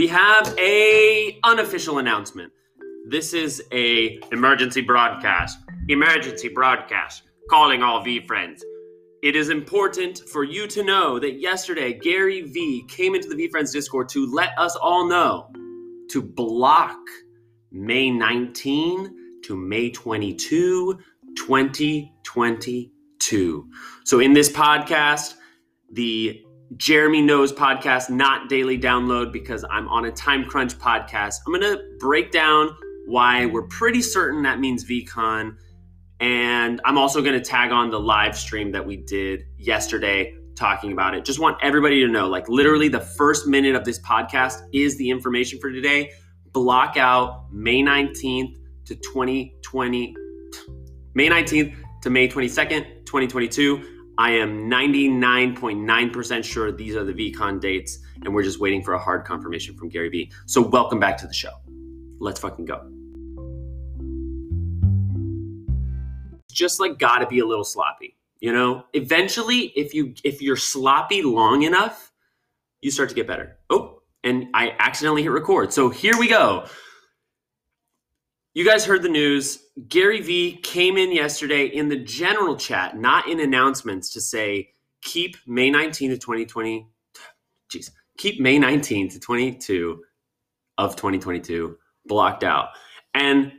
we have a unofficial announcement. This is a emergency broadcast. Emergency broadcast. Calling all VeeFriends. It is important for you to know that yesterday Gary Vee came into the VeeFriends Discord to let us all know to block May 19 to May 22, 2022. So in this podcast, the Jeremy Knows podcast, not daily download, because I'm on a time crunch podcast. I'm going to break down why we're pretty certain that means VeeCon. And I'm also going to tag on the live stream that we did yesterday talking about it. Just want everybody to know like, literally, the first minute of this podcast is the information for today. Block out May 19th to 2020, May 19th to May 22nd, 2022. I am 99.9% sure these are the VeeCon dates, and we're just waiting for a hard confirmation from Gary Vee. So, welcome back to the show. Let's fucking go. Just like gotta be a little sloppy, you know. Eventually, if you if you're sloppy long enough, you start to get better. Oh, and I accidentally hit record. So here we go. You guys heard the news. Gary Vee came in yesterday in the general chat, not in announcements, to say keep May 19 to 2020. Jeez, keep May 19 to 22 of 2022 blocked out. And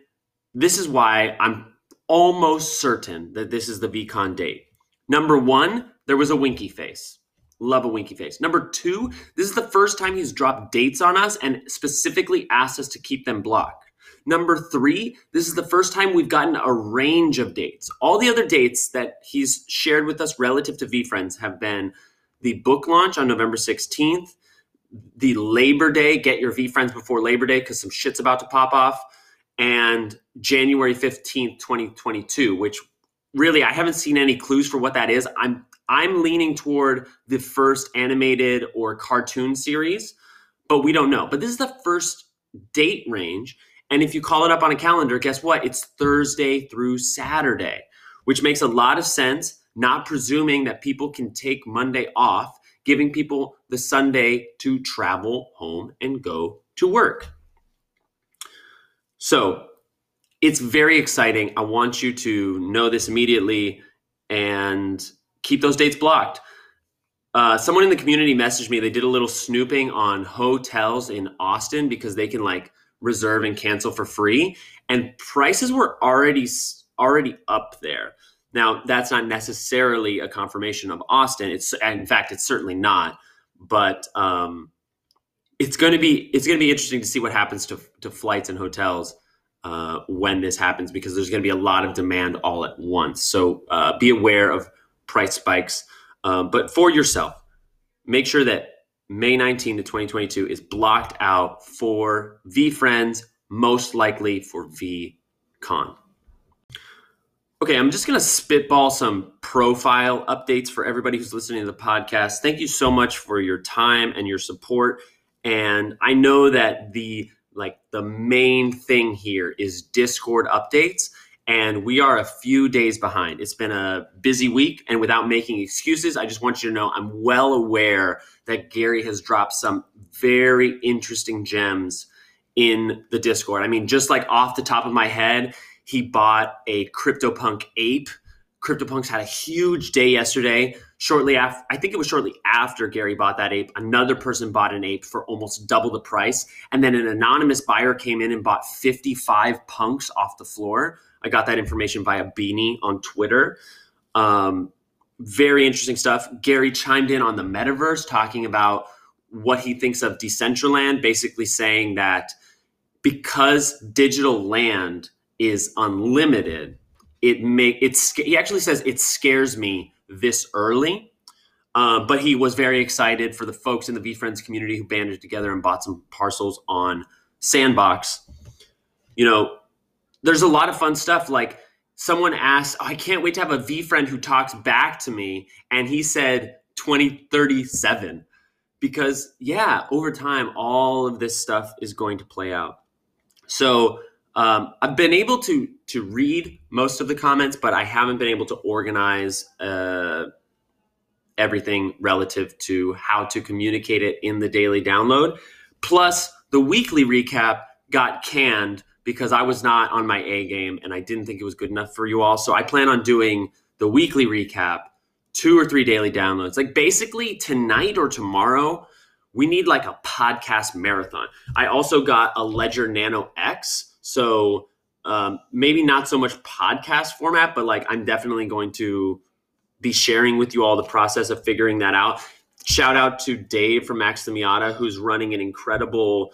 this is why I'm almost certain that this is the VeeCon date. Number one, there was a winky face. Love a winky face. Number two, this is the first time he's dropped dates on us and specifically asked us to keep them blocked. Number three, this is the first time we've gotten a range of dates. All the other dates that he's shared with us relative to VeeFriends have been the book launch on November 16th, the Labor Day, get your VeeFriends before Labor Day because some shit's about to pop off, and January 15th, 2022, which really I haven't seen any clues for what that is. I'm I'm leaning toward the first animated or cartoon series, but we don't know. But this is the first date range and if you call it up on a calendar, guess what? It's Thursday through Saturday, which makes a lot of sense, not presuming that people can take Monday off, giving people the Sunday to travel home and go to work. So it's very exciting. I want you to know this immediately and keep those dates blocked. Uh, someone in the community messaged me. They did a little snooping on hotels in Austin because they can like reserve and cancel for free and prices were already already up there. Now that's not necessarily a confirmation of austin. It's in fact it's certainly not but um, it's going to be it's going to be interesting to see what happens to, to flights and hotels uh, when this happens because there's going to be a lot of demand all at once. So uh, be aware of price spikes. Uh, but for yourself make sure that May 19 to 2022 is blocked out for VeeFriends, most likely for VeeCon. Okay, I'm just going to spitball some profile updates for everybody who's listening to the podcast. Thank you so much for your time and your support. And I know that the like the main thing here is Discord updates and we are a few days behind. It's been a busy week, and without making excuses, I just want you to know I'm well aware that Gary has dropped some very interesting gems in the Discord. I mean, just like off the top of my head, he bought a CryptoPunk ape. CryptoPunks had a huge day yesterday. Shortly after, I think it was shortly after Gary bought that ape, another person bought an ape for almost double the price. And then an anonymous buyer came in and bought 55 punks off the floor. I got that information via Beanie on Twitter. Um, very interesting stuff. Gary chimed in on the metaverse, talking about what he thinks of Decentraland, basically saying that because digital land is unlimited, it make it's. He actually says it scares me this early. Uh, but he was very excited for the folks in the VeeFriends community who banded together and bought some parcels on Sandbox. You know, there's a lot of fun stuff like someone asked, oh, I can't wait to have a VeeFriend who talks back to me. And he said 2037. Because, yeah, over time, all of this stuff is going to play out. So um, I've been able to to read most of the comments, but I haven't been able to organize uh, everything relative to how to communicate it in the daily download. Plus, the weekly recap got canned because I was not on my A game and I didn't think it was good enough for you all. So I plan on doing the weekly recap, two or three daily downloads. Like basically tonight or tomorrow, we need like a podcast marathon. I also got a Ledger Nano X. So um, maybe not so much podcast format, but like I'm definitely going to be sharing with you all the process of figuring that out. Shout out to Dave from Max the Miata, who's running an incredible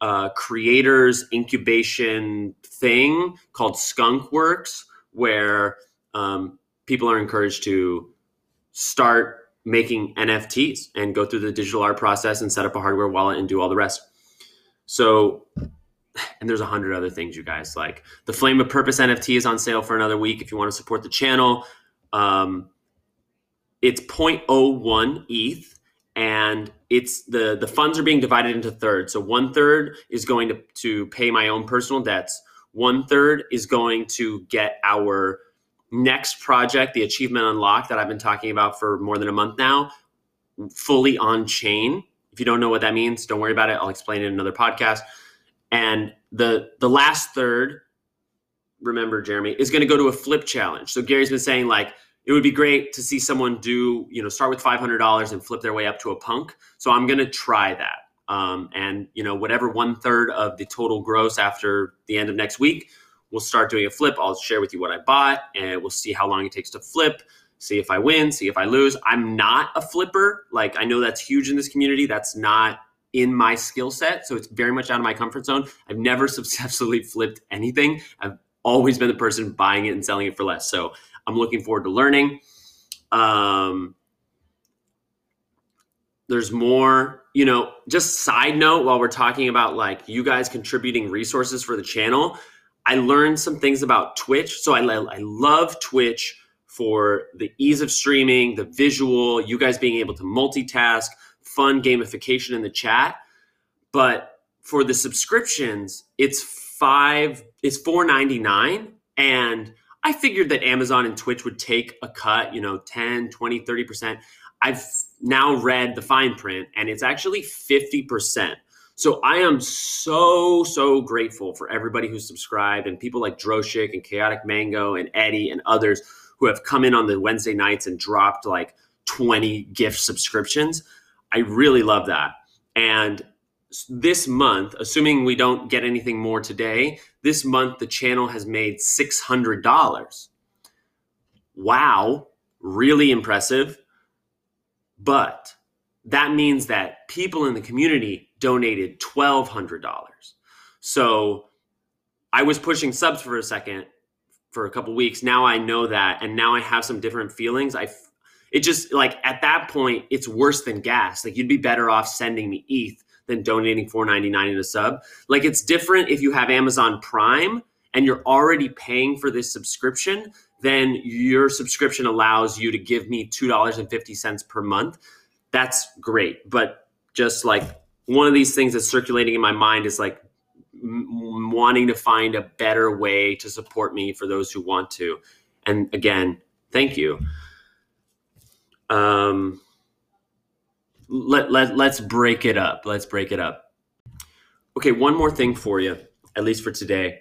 uh, creators incubation thing called Skunk Works, where um, people are encouraged to start making NFTs and go through the digital art process and set up a hardware wallet and do all the rest. So, and there's a hundred other things, you guys. Like the Flame of Purpose NFT is on sale for another week if you want to support the channel. Um, it's 0.01 ETH and it's the the funds are being divided into thirds. So one third is going to to pay my own personal debts. One third is going to get our next project, the Achievement Unlock that I've been talking about for more than a month now, fully on chain. If you don't know what that means, don't worry about it. I'll explain it in another podcast. And the the last third, remember, Jeremy, is going to go to a flip challenge. So Gary's been saying like it would be great to see someone do, you know, start with $500 and flip their way up to a punk. So I'm going to try that. Um, and, you know, whatever one third of the total gross after the end of next week, we'll start doing a flip. I'll share with you what I bought and we'll see how long it takes to flip, see if I win, see if I lose. I'm not a flipper. Like, I know that's huge in this community. That's not in my skill set. So it's very much out of my comfort zone. I've never successfully flipped anything. I've always been the person buying it and selling it for less. So I'm looking forward to learning. Um, there's more, you know, just side note while we're talking about like you guys contributing resources for the channel. I learned some things about Twitch. So I, I love Twitch for the ease of streaming, the visual, you guys being able to multitask, fun gamification in the chat. But for the subscriptions, it's five, it's four ninety nine, and I figured that Amazon and Twitch would take a cut, you know, 10, 20, 30%. I've now read the fine print and it's actually 50%. So I am so, so grateful for everybody who's subscribed and people like Droshik and Chaotic Mango and Eddie and others who have come in on the Wednesday nights and dropped like 20 gift subscriptions. I really love that. And this month, assuming we don't get anything more today, this month the channel has made $600. Wow, really impressive. But that means that people in the community donated $1,200. So I was pushing subs for a second for a couple weeks. Now I know that, and now I have some different feelings. I, it just like at that point, it's worse than gas. Like you'd be better off sending me ETH than donating 4.99 in a sub. Like it's different if you have Amazon Prime and you're already paying for this subscription, then your subscription allows you to give me $2.50 per month. That's great. But just like one of these things that's circulating in my mind is like m- wanting to find a better way to support me for those who want to. And again, thank you. Um, let, let let's break it up. Let's break it up. Okay, one more thing for you, at least for today.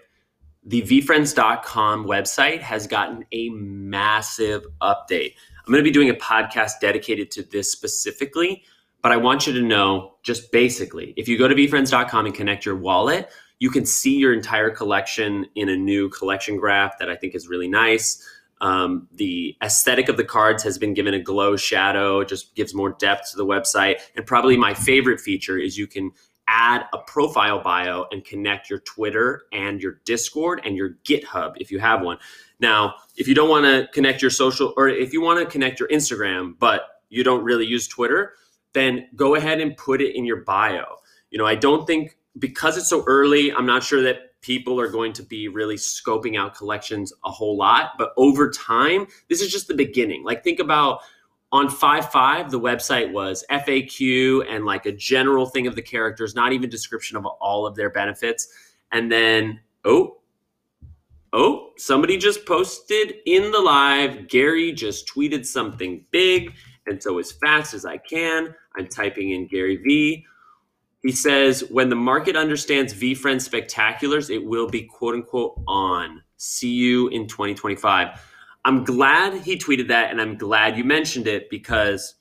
The veefriends.com website has gotten a massive update. I'm going to be doing a podcast dedicated to this specifically, but I want you to know just basically if you go to veefriends.com and connect your wallet, you can see your entire collection in a new collection graph that I think is really nice. Um, the aesthetic of the cards has been given a glow shadow, it just gives more depth to the website. And probably my favorite feature is you can add a profile bio and connect your Twitter and your Discord and your GitHub if you have one. Now, if you don't want to connect your social or if you want to connect your Instagram, but you don't really use Twitter, then go ahead and put it in your bio. You know, I don't think because it's so early, I'm not sure that people are going to be really scoping out collections a whole lot. But over time, this is just the beginning. Like, think about on 5 5, the website was FAQ and like a general thing of the characters, not even description of all of their benefits. And then, oh, oh, somebody just posted in the live. Gary just tweeted something big. And so, as fast as I can, I'm typing in Gary Vee He says, when the market understands VeeFriends spectaculars, it will be quote unquote on. See you in 2025. I'm glad he tweeted that, and I'm glad you mentioned it because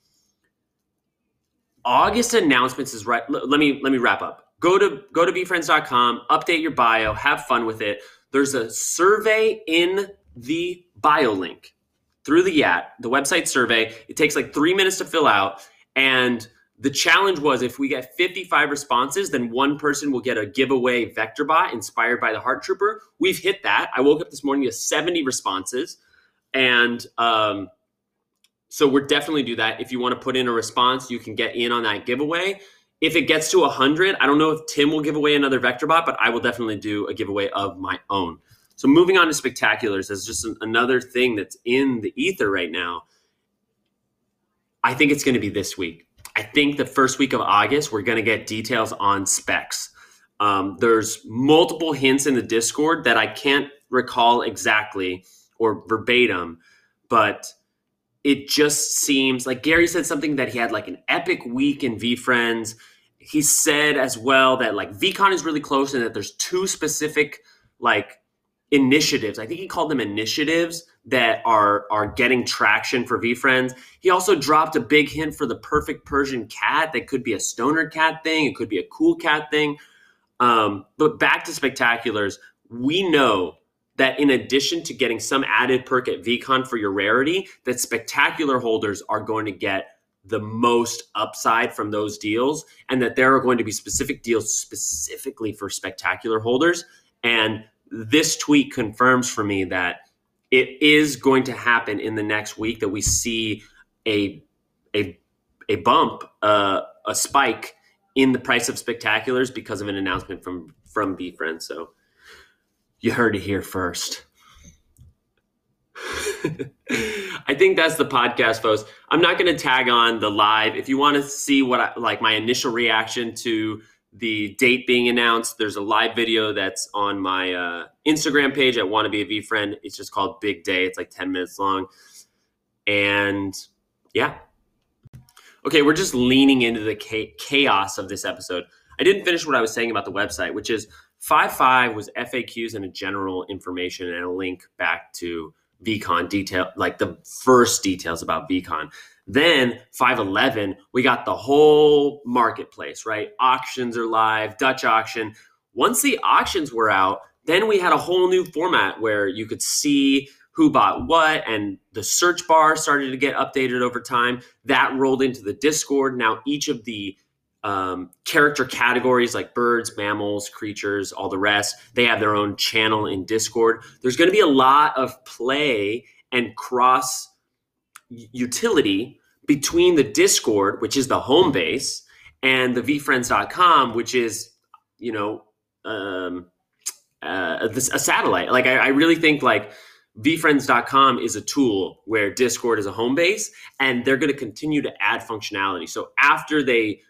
August announcements is right. Let me let me wrap up. Go to go to VeeFriends.com, update your bio, have fun with it. There's a survey in the bio link through the YAT, the website survey. It takes like three minutes to fill out, and the challenge was if we get 55 responses, then one person will get a giveaway vector bot inspired by the Heart Trooper. We've hit that. I woke up this morning to 70 responses. And um, so we're definitely do that. If you want to put in a response, you can get in on that giveaway. If it gets to 100, I don't know if Tim will give away another vector bot, but I will definitely do a giveaway of my own. So moving on to spectaculars as just an, another thing that's in the ether right now. I think it's going to be this week. I think the first week of August, we're going to get details on specs. Um, there's multiple hints in the Discord that I can't recall exactly or verbatim, but it just seems like Gary said something that he had like an epic week in VeeFriends. He said as well that like VeeCon is really close and that there's two specific like initiatives. I think he called them initiatives that are are getting traction for VeeFriends. He also dropped a big hint for the perfect Persian cat that could be a stoner cat thing, it could be a cool cat thing. Um, but back to spectaculars, we know that in addition to getting some added perk at VeeCon for your rarity, that spectacular holders are going to get the most upside from those deals, and that there are going to be specific deals specifically for spectacular holders. And this tweet confirms for me that it is going to happen in the next week that we see a a a bump, uh, a spike in the price of spectaculars because of an announcement from from VeeFriends. So you heard it here first. I think that's the podcast, folks. I'm not going to tag on the live. If you want to see what I, like my initial reaction to the date being announced. There's a live video that's on my uh, Instagram page at Wanna Be a V Friend. It's just called Big Day. It's like 10 minutes long. And yeah. Okay, we're just leaning into the chaos of this episode. I didn't finish what I was saying about the website, which is 5.5 was FAQs and a general information and a link back to VeeCon detail, like the first details about VeeCon Then 511, we got the whole marketplace, right? Auctions are live, Dutch auction. Once the auctions were out, then we had a whole new format where you could see who bought what and the search bar started to get updated over time. That rolled into the Discord. Now each of the um, character categories like birds, mammals, creatures, all the rest, they have their own channel in Discord. There's going to be a lot of play and cross utility between the Discord, which is the home base, and the veefriends.com, which is, you know, um, uh, a satellite. Like I, I really think like veefriends.com is a tool where Discord is a home base, and they're going to continue to add functionality. So after they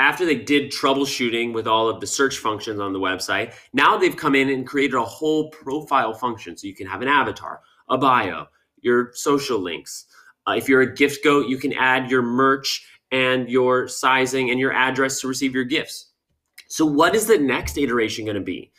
after they did troubleshooting with all of the search functions on the website, now they've come in and created a whole profile function. So you can have an avatar, a bio, your social links. Uh, if you're a gift goat, you can add your merch and your sizing and your address to receive your gifts. So, what is the next iteration going to be?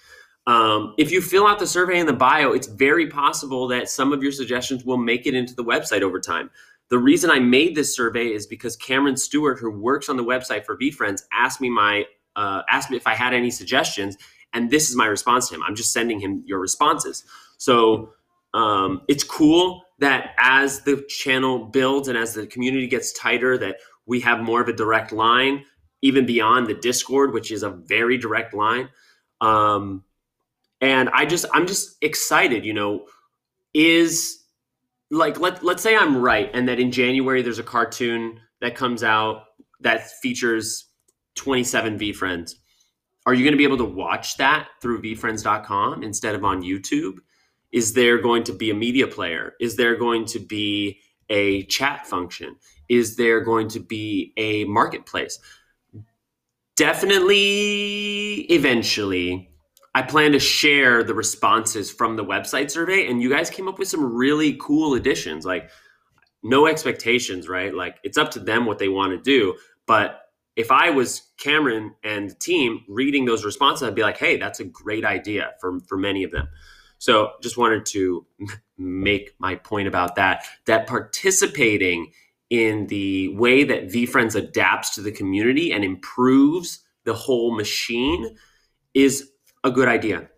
Um, if you fill out the survey in the bio, it's very possible that some of your suggestions will make it into the website over time. The reason I made this survey is because Cameron Stewart, who works on the website for VeeFriends, asked me my uh, asked me if I had any suggestions, and this is my response to him. I'm just sending him your responses. So um, it's cool that as the channel builds and as the community gets tighter, that we have more of a direct line, even beyond the Discord, which is a very direct line. Um, and I just, I'm just excited. You know, is like let let's say I'm right, and that in January there's a cartoon that comes out that features 27 VeeFriends. Are you going to be able to watch that through VeeFriends.com instead of on YouTube? Is there going to be a media player? Is there going to be a chat function? Is there going to be a marketplace? Definitely, eventually, I plan to share the responses from the website survey. And you guys came up with some really cool additions, like no expectations, right? Like it's up to them what they want to do. But if I was Cameron and team reading those responses, I'd be like, hey, that's a great idea for, for many of them. So just wanted to make my point about that, that participating in the way that VeeFriends adapts to the community and improves the whole machine is a good idea.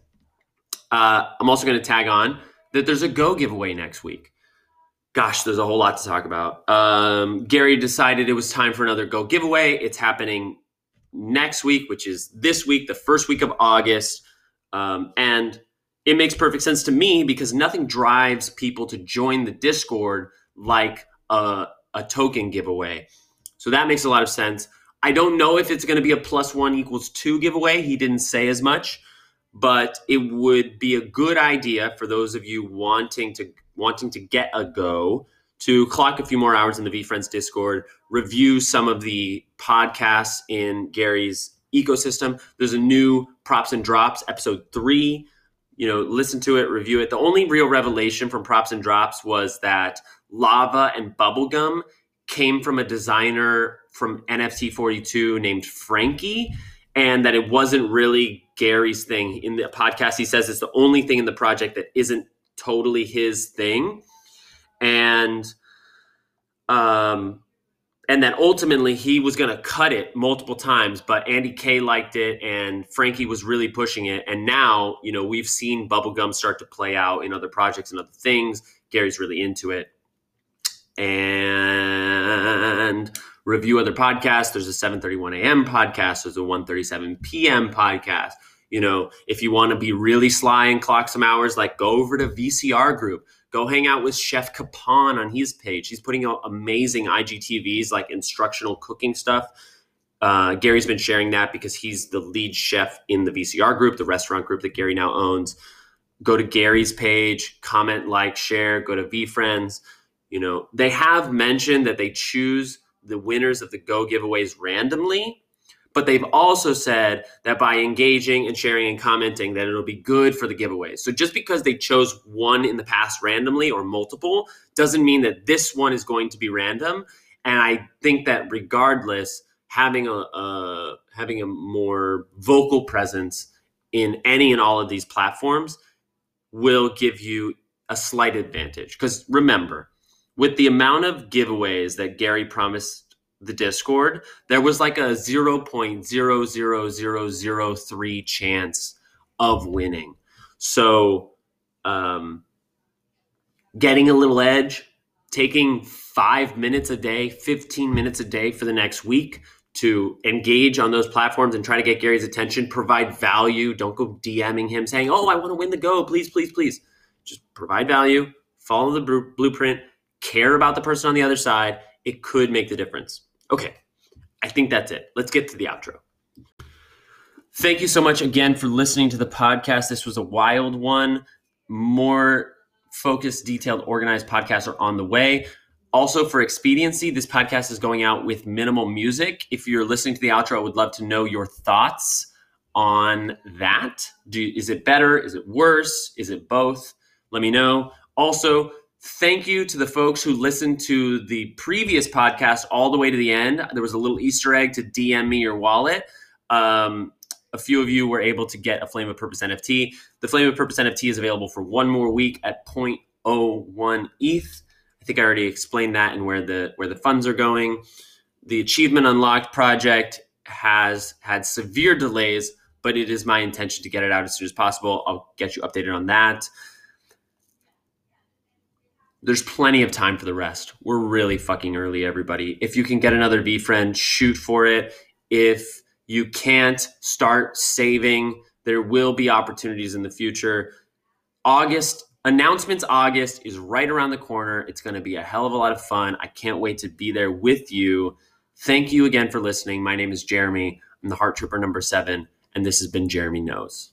Uh, I'm also going to tag on that there's a Go giveaway next week. Gosh, there's a whole lot to talk about. Um, Gary decided it was time for another Go giveaway. It's happening next week, which is this week, the first week of August. Um, and it makes perfect sense to me because nothing drives people to join the Discord like a, a token giveaway. So that makes a lot of sense. I don't know if it's going to be a plus one equals two giveaway. He didn't say as much, but it would be a good idea for those of you wanting to wanting to get a go to clock a few more hours in the VeeFriends Discord, review some of the podcasts in Gary's ecosystem. There's a new props and drops episode three. You know, listen to it, review it. The only real revelation from props and drops was that lava and bubblegum came from a designer from NFT 42 named Frankie, and that it wasn't really Gary's thing. In the podcast, he says it's the only thing in the project that isn't totally his thing. And um and that ultimately he was going to cut it multiple times but andy k liked it and frankie was really pushing it and now you know we've seen bubblegum start to play out in other projects and other things gary's really into it and review other podcasts. There's a 7:31 a.m. podcast. There's a 1:37 p.m. podcast. You know, if you want to be really sly and clock some hours, like go over to VCR Group. Go hang out with Chef Capon on his page. He's putting out amazing IGTVs like instructional cooking stuff. Uh, Gary's been sharing that because he's the lead chef in the VCR group, the restaurant group that Gary now owns. Go to Gary's page, comment, like, share. Go to VeeFriends. You know, they have mentioned that they choose the winners of the Go giveaways randomly, but they've also said that by engaging and sharing and commenting that it'll be good for the giveaways. So just because they chose one in the past randomly or multiple doesn't mean that this one is going to be random. And I think that regardless, having a, a having a more vocal presence in any and all of these platforms will give you a slight advantage. Because remember, with the amount of giveaways that Gary promised the Discord, there was like a 0.00003 chance of winning. So, um, getting a little edge, taking five minutes a day, 15 minutes a day for the next week to engage on those platforms and try to get Gary's attention, provide value. Don't go DMing him saying, Oh, I want to win the go. Please, please, please. Just provide value, follow the blueprint, care about the person on the other side, it could make the difference. Okay, I think that's it. Let's get to the outro. Thank you so much again for listening to the podcast. This was a wild one. More focused, detailed, organized podcasts are on the way. Also, for expediency, this podcast is going out with minimal music. If you're listening to the outro, I would love to know your thoughts on that. Do, is it better? Is it worse? Is it both? Let me know. Also, Thank you to the folks who listened to the previous podcast all the way to the end. There was a little Easter egg to DM me your wallet. Um, a few of you were able to get a Flame of Purpose NFT. The Flame of Purpose NFT is available for one more week at 0.01 ETH. I think I already explained that and where the where the funds are going. The Achievement Unlocked project has had severe delays, but it is my intention to get it out as soon as possible. I'll get you updated on that there's plenty of time for the rest. We're really fucking early, everybody. If you can get another VeeFriend, shoot for it. If you can't start saving, there will be opportunities in the future. August, announcements August is right around the corner. It's going to be a hell of a lot of fun. I can't wait to be there with you. Thank you again for listening. My name is Jeremy. I'm the Heart Trooper number seven, and this has been Jeremy Knows.